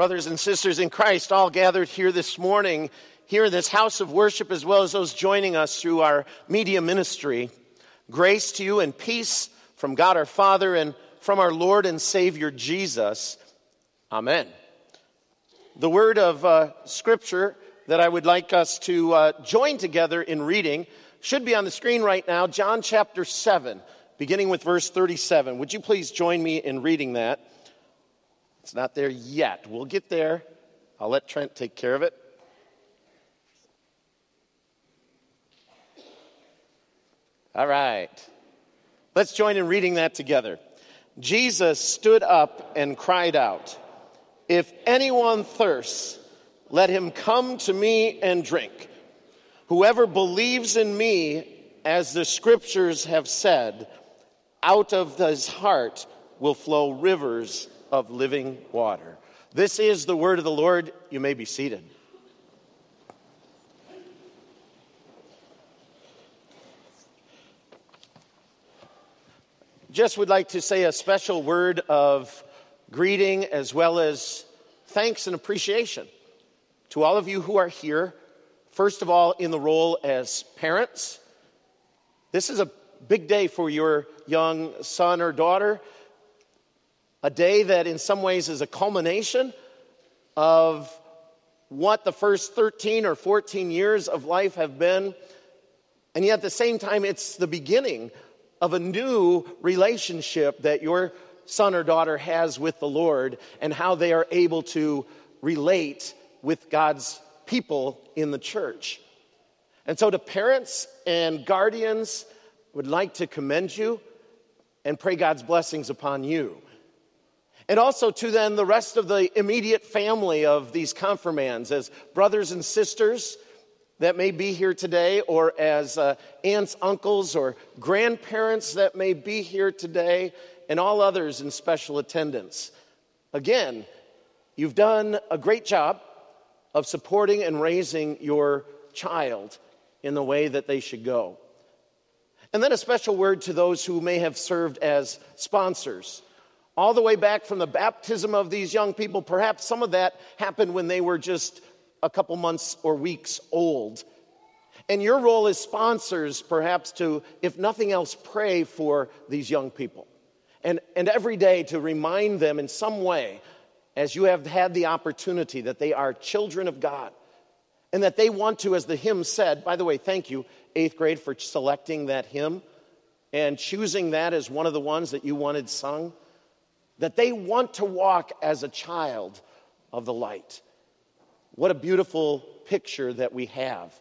Brothers and sisters in Christ, all gathered here this morning, here in this house of worship, as well as those joining us through our media ministry, grace to you and peace from God our Father and from our Lord and Savior Jesus. Amen. The word of uh, Scripture that I would like us to uh, join together in reading should be on the screen right now, John chapter 7, beginning with verse 37. Would you please join me in reading that? It's not there yet. We'll get there. I'll let Trent take care of it. All right. Let's join in reading that together. Jesus stood up and cried out, If anyone thirsts, let him come to me and drink. Whoever believes in me, as the scriptures have said, out of his heart will flow rivers of living water. This is the word of the Lord. You may be seated. Just would like to say a special word of greeting as well as thanks and appreciation to all of you who are here. First of all, in the role as parents. This is a big day for your young son or daughter a day that in some ways is a culmination of what the first 13 or 14 years of life have been. And yet at the same time, it's the beginning of a new relationship that your son or daughter has with the Lord and how they are able to relate with God's people in the church. And so, to parents and guardians, would like to commend you and pray God's blessings upon you. And also to then the rest of the immediate family of these confirmands as brothers and sisters that may be here today, or as uh, aunts, uncles, or grandparents that may be here today, and all others in special attendance. Again, you've done a great job of supporting and raising your child in the way that they should go. And then a special word to those who may have served as sponsors all the way back from the baptism of these young people. Perhaps some of that happened when they were just a couple months or weeks old. And your role as sponsors, perhaps to, if nothing else, pray for these young people. And, and every day to remind them in some way, as you have had the opportunity, that they are children of God. And that they want to, as the hymn said, by the way, thank you, eighth grade, for selecting that hymn and choosing that as one of the ones that you wanted sung that they want to walk as a child of the light. What a beautiful picture that we have.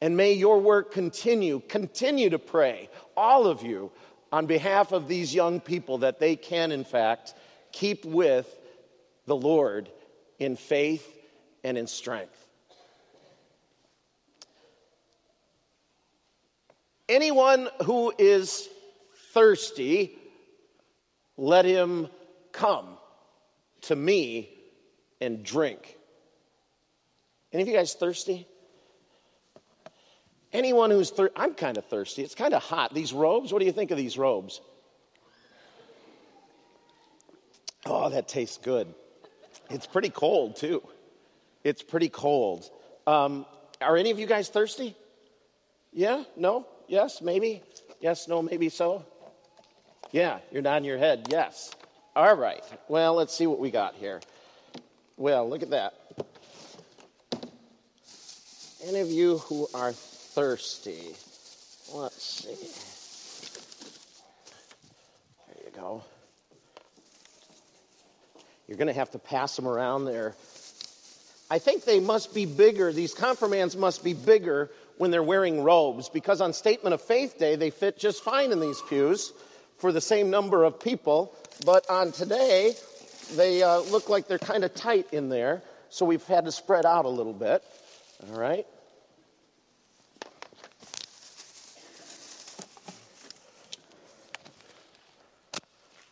And may your work continue, continue to pray, all of you, on behalf of these young people, that they can, in fact, keep with the Lord in faith and in strength. Anyone who is thirsty let him come to me and drink. Any of you guys thirsty? Anyone who's I'm kind of thirsty. It's kind of hot. These robes, what do you think of these robes? Oh, that tastes good. It's pretty cold, too. It's pretty cold. Um, are any of you guys thirsty? Yeah? No? Yes? Maybe? Yes? No? Maybe so? Yeah, you're nodding your head. Yes. All right. Well, let's see what we got here. Well, look at that. Any of you who are thirsty, let's see. There you go. You're going to have to pass them around there. I think they must be bigger, these confirmands must be bigger when they're wearing robes because on Statement of Faith Day, they fit just fine in these pews for the same number of people, but on today, they uh, look like they're kind of tight in there, so we've had to spread out a little bit. All right?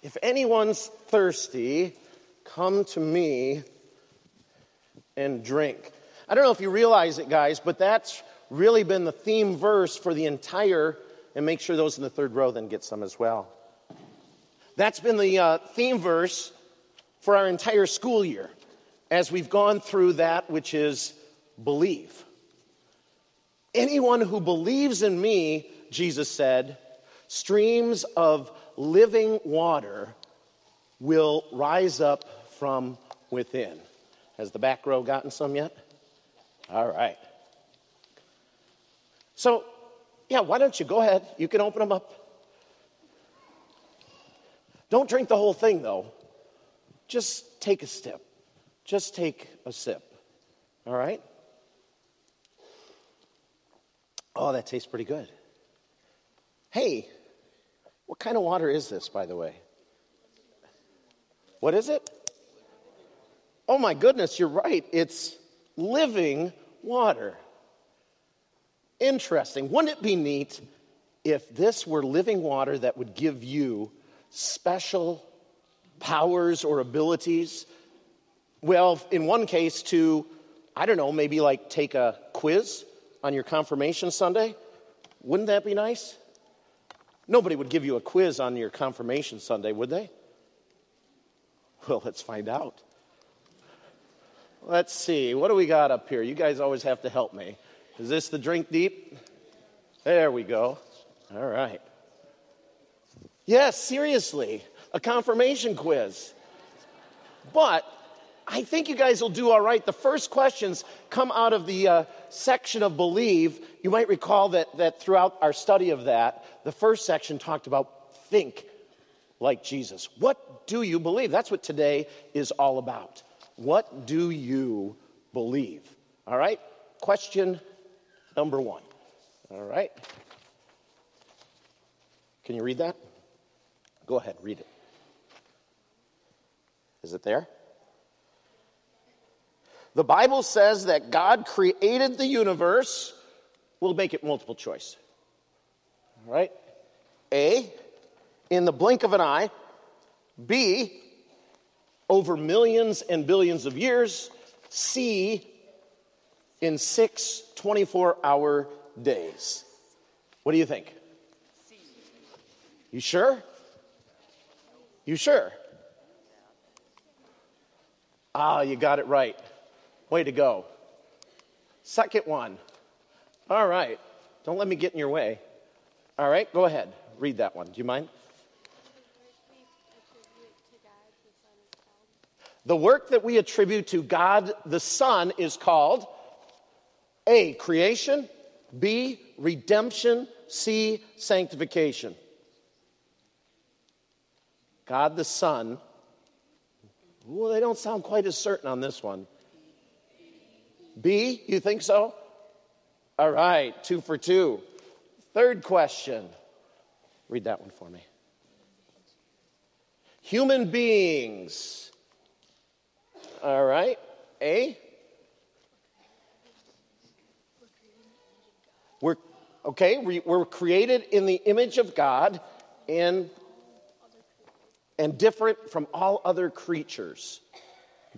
If anyone's thirsty, come to me and drink. I don't know if you realize it, guys, but that's really been the theme verse for the entire, and make sure those in the third row then get some as well. That's been the uh, theme verse for our entire school year. as we've gone through that which is believe. Anyone who believes in me, Jesus said, streams of living water will rise up from within. Has the back row gotten some yet? All right. So, yeah, why don't you go ahead? You can open them up. Don't drink the whole thing, though. Just take a sip. Just take a sip. All right? Oh, that tastes pretty good. Hey, what kind of water is this, by the way? What is it? Oh my goodness, you're right. It's living water. Interesting. Wouldn't it be neat if this were living water that would give you special powers or abilities? Well, in one case, to, I don't know, maybe like take a quiz on your confirmation Sunday. Wouldn't that be nice? Nobody would give you a quiz on your confirmation Sunday, would they? Well, let's find out. Let's see. What do we got up here? You guys always have to help me. Is this the drink deep? There we go. All right. Yes, seriously, a confirmation quiz. But I think you guys will do all right. The first questions come out of the uh, section of believe. You might recall that, that throughout our study of that, the first section talked about think like Jesus. What do you believe? That's what today is all about. What do you believe? All right? Question number one. All right? Can you read that? Go ahead, read it. Is it there? The Bible says that God created the universe. We'll make it multiple choice. All right? A, in the blink of an eye. B, over millions and billions of years. C, in six 24 hour days. What do you think? You sure? You sure? Ah, you got it right. Way to go. Second one. All right. Don't let me get in your way. All right, go ahead. Read that one. Do you mind? The work that we attribute to God the Son is called A, creation, B, redemption, C, sanctification. God the Son. Well, they don't sound quite as certain on this one. B, you think so? All right, two for two. Third question. Read that one for me. Human beings. All right, A. We're okay, we're created in the image of God and and different from all other creatures.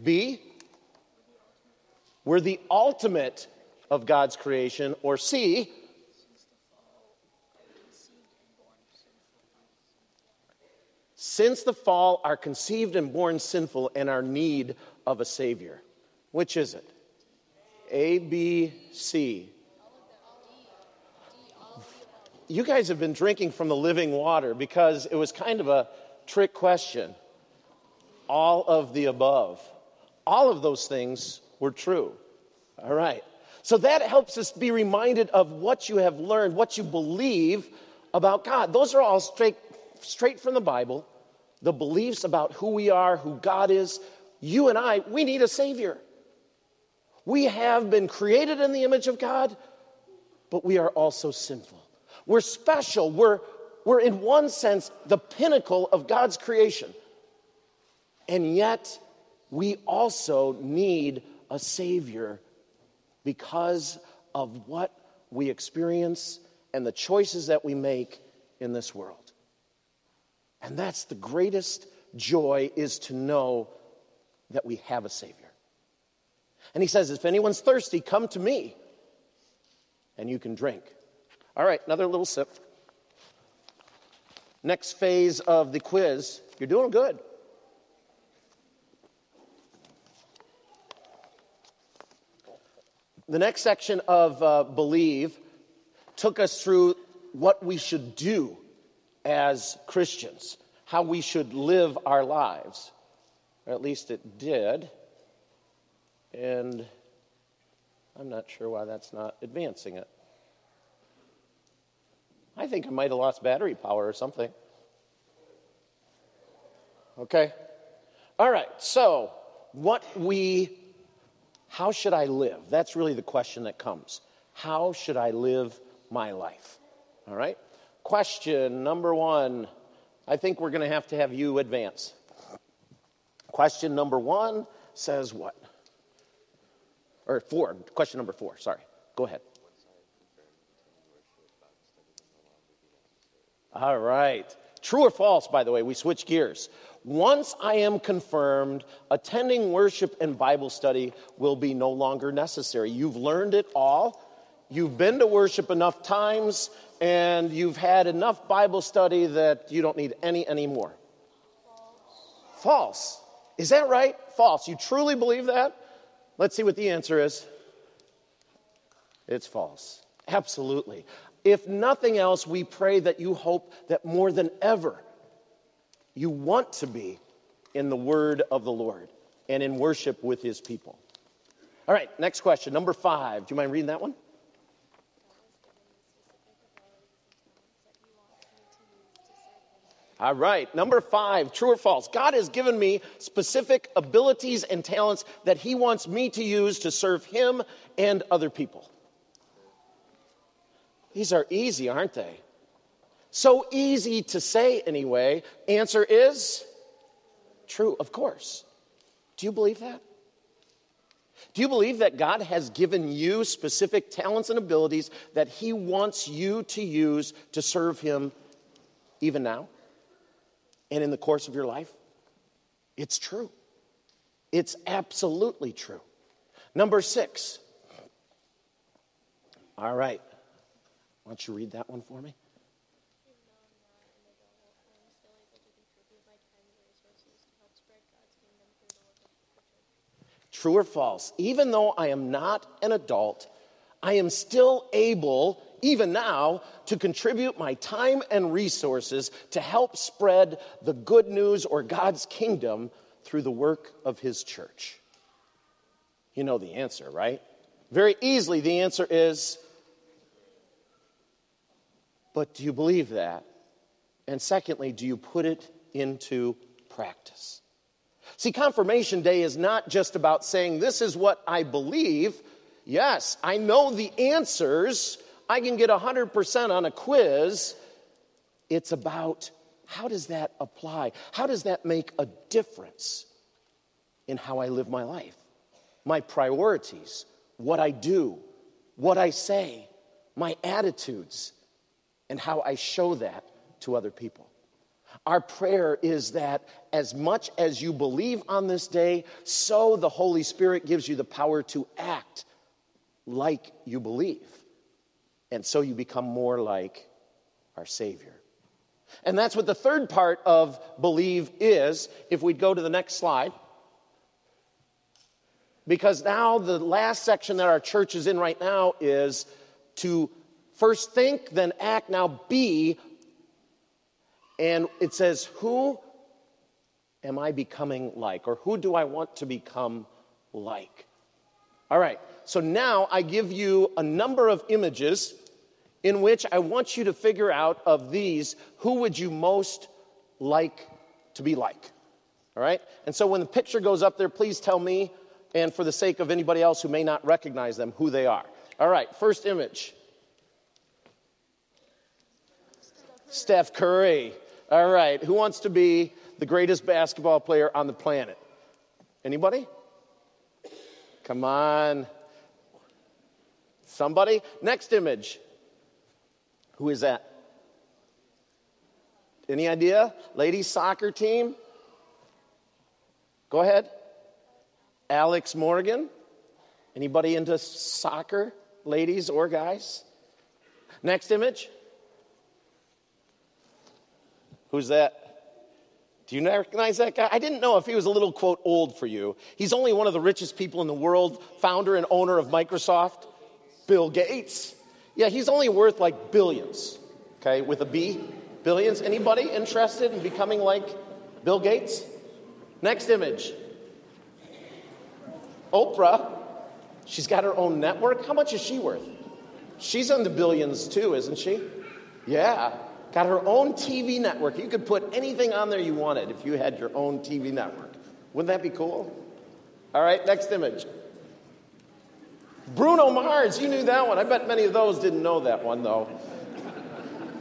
B, we're the ultimate of God's creation. Or C, since the fall are conceived and born sinful and are need of a Savior. Which is it? A, B, C. You guys have been drinking from the living water because it was kind of a trick question. All of the above. All of those things were true. All right. So that helps us be reminded of what you have learned, what you believe about God. Those are all straight, straight from the Bible. The beliefs about who we are, who God is. You and I, we need a Savior. We have been created in the image of God, but we are also sinful. We're special. We're, we're, in one sense, the pinnacle of God's creation. And yet, we also need a Savior because of what we experience and the choices that we make in this world. And that's the greatest joy is to know that we have a Savior. And he says, If anyone's thirsty, come to me and you can drink. All right, another little sip. Next phase of the quiz. You're doing good. The next section of uh, Believe took us through what we should do as Christians, how we should live our lives. Or at least it did. And I'm not sure why that's not advancing it. I think I might have lost battery power or something. Okay? All right, so what we, how should I live? That's really the question that comes. How should I live my life? All right? Question number one. I think we're going to have to have you advance. Question number one says what? Or four. Question number four, sorry. Go ahead. All right. True or false, by the way, we switch gears. Once I am confirmed, attending worship and Bible study will be no longer necessary. You've learned it all. You've been to worship enough times, and you've had enough Bible study that you don't need any anymore. False. false. Is that right? False. You truly believe that? Let's see what the answer is. It's false. Absolutely. If nothing else, we pray that you hope that more than ever, you want to be in the word of the Lord and in worship with his people. All right, next question, number five. Do you mind reading that one? All right, number five, true or false? God has given me specific abilities and talents that He wants me to use to serve Him and other people. These are easy, aren't they? So easy to say, anyway. Answer is true, of course. Do you believe that? Do you believe that God has given you specific talents and abilities that He wants you to use to serve Him even now and in the course of your life? It's true. It's absolutely true. Number six. All right. Why don't you read that one for me? True or false? Even though I am not an adult, I am still able, even now, to contribute my time and resources to help spread the good news or God's kingdom through the work of His church. You know the answer, right? Very easily, the answer is but do you believe that? And secondly, do you put it into practice? See, Confirmation Day is not just about saying, This is what I believe. Yes, I know the answers. I can get 100% on a quiz. It's about how does that apply? How does that make a difference in how I live my life? My priorities, what I do, what I say, my attitudes, and how I show that to other people. Our prayer is that as much as you believe on this day, so the Holy Spirit gives you the power to act like you believe. And so you become more like our Savior. And that's what the third part of believe is. If we'd go to the next slide. Because now the last section that our church is in right now is to First think, then act, now be. And it says, Who am I becoming like? Or who do I want to become like? All right, so now I give you a number of images in which I want you to figure out of these, who would you most like to be like? All right? And so when the picture goes up there, please tell me, and for the sake of anybody else who may not recognize them, who they are. All right, first image. Steph Curry. All right, who wants to be the greatest basketball player on the planet? Anybody? Come on. Somebody? Next image. Who is that? Any idea? Ladies soccer team? Go ahead. Alex Morgan. Anybody into soccer, ladies or guys? Next image. Who's that? Do you recognize that guy? I didn't know if he was a little, quote, old for you. He's only one of the richest people in the world, founder and owner of Microsoft, Bill Gates. Yeah, he's only worth like billions, okay, with a B. Billions. Anybody interested in becoming like Bill Gates? Next image. Oprah, she's got her own network. How much is she worth? She's in the billions too, isn't she? Yeah. Got her own TV network. You could put anything on there you wanted if you had your own TV network. Wouldn't that be cool? All right, next image. Bruno Mars, you knew that one. I bet many of those didn't know that one, though.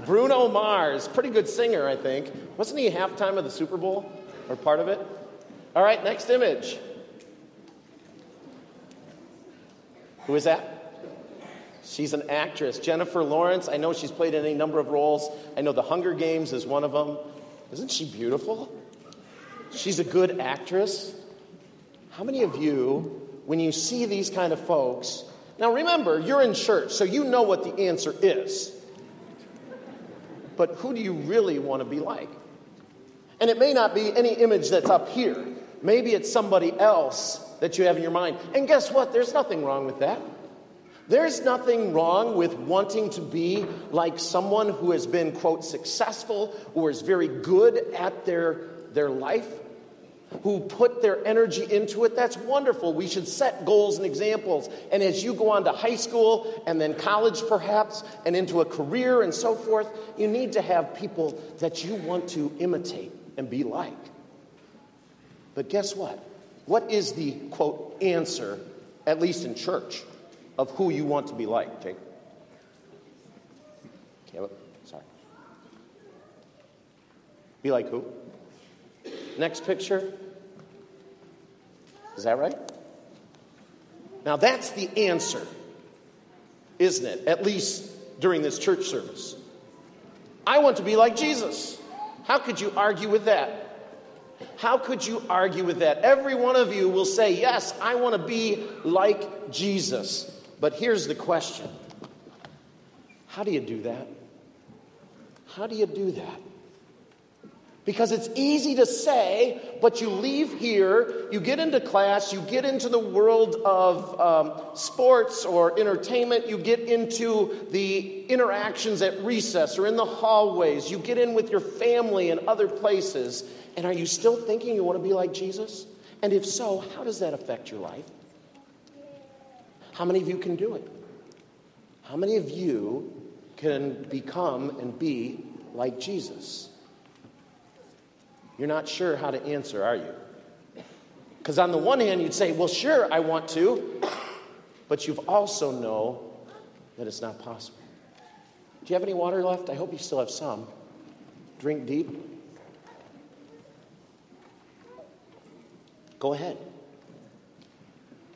Bruno Mars, pretty good singer, I think. Wasn't he halftime of the Super Bowl or part of it? All right, next image. Who is that? She's an actress. Jennifer Lawrence, I know she's played in any number of roles. I know The Hunger Games is one of them. Isn't she beautiful? She's a good actress. How many of you, when you see these kind of folks, now remember, you're in church, so you know what the answer is. But who do you really want to be like? And it may not be any image that's up here. Maybe it's somebody else that you have in your mind. And guess what? There's nothing wrong with that. There's nothing wrong with wanting to be like someone who has been, quote, successful or is very good at their, their life, who put their energy into it. That's wonderful. We should set goals and examples. And as you go on to high school and then college, perhaps, and into a career and so forth, you need to have people that you want to imitate and be like. But guess what? What is the, quote, answer, at least in church? Of who you want to be like, Jake. Caleb, sorry. Be like who? Next picture. Is that right? Now that's the answer, isn't it? At least during this church service. I want to be like Jesus. How could you argue with that? How could you argue with that? Every one of you will say, Yes, I want to be like Jesus. But here's the question How do you do that? How do you do that? Because it's easy to say, but you leave here, you get into class, you get into the world of um, sports or entertainment, you get into the interactions at recess or in the hallways, you get in with your family and other places, and are you still thinking you want to be like Jesus? And if so, how does that affect your life? How many of you can do it? How many of you can become and be like Jesus? You're not sure how to answer, are you? Because on the one hand, you'd say, well, sure, I want to, but you've also know that it's not possible. Do you have any water left? I hope you still have some. Drink deep. Go ahead.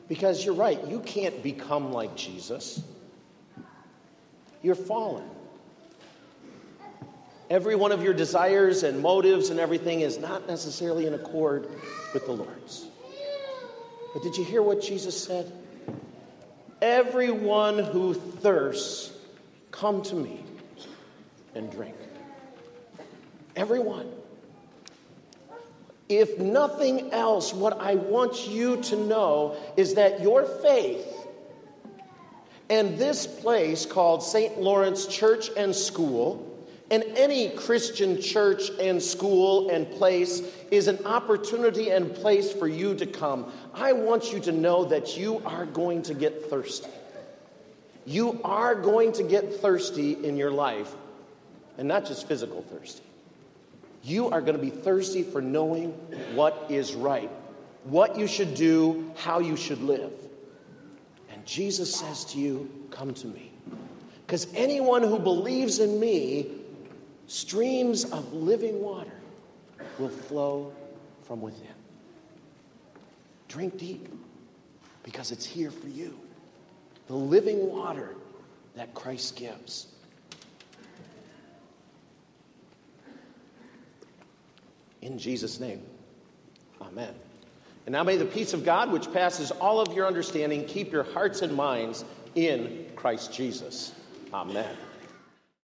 Because you're right, you can't become like Jesus. You're fallen. Every one of your desires and motives and everything is not necessarily in accord with the Lord's. But did you hear what Jesus said? Everyone who thirsts, come to me and drink. Everyone. If nothing else, what I want you to know is that your faith and this place called St. Lawrence Church and School, and any Christian church and school and place is an opportunity and place for you to come. I want you to know that you are going to get thirsty. You are going to get thirsty in your life, and not just physical thirsty. You are going to be thirsty for knowing what is right, what you should do, how you should live. And Jesus says to you, Come to me. Because anyone who believes in me, streams of living water will flow from within. Drink deep because it's here for you. The living water that Christ gives. In Jesus' name, amen. And now may the peace of God, which passes all of your understanding, keep your hearts and minds in Christ Jesus. Amen.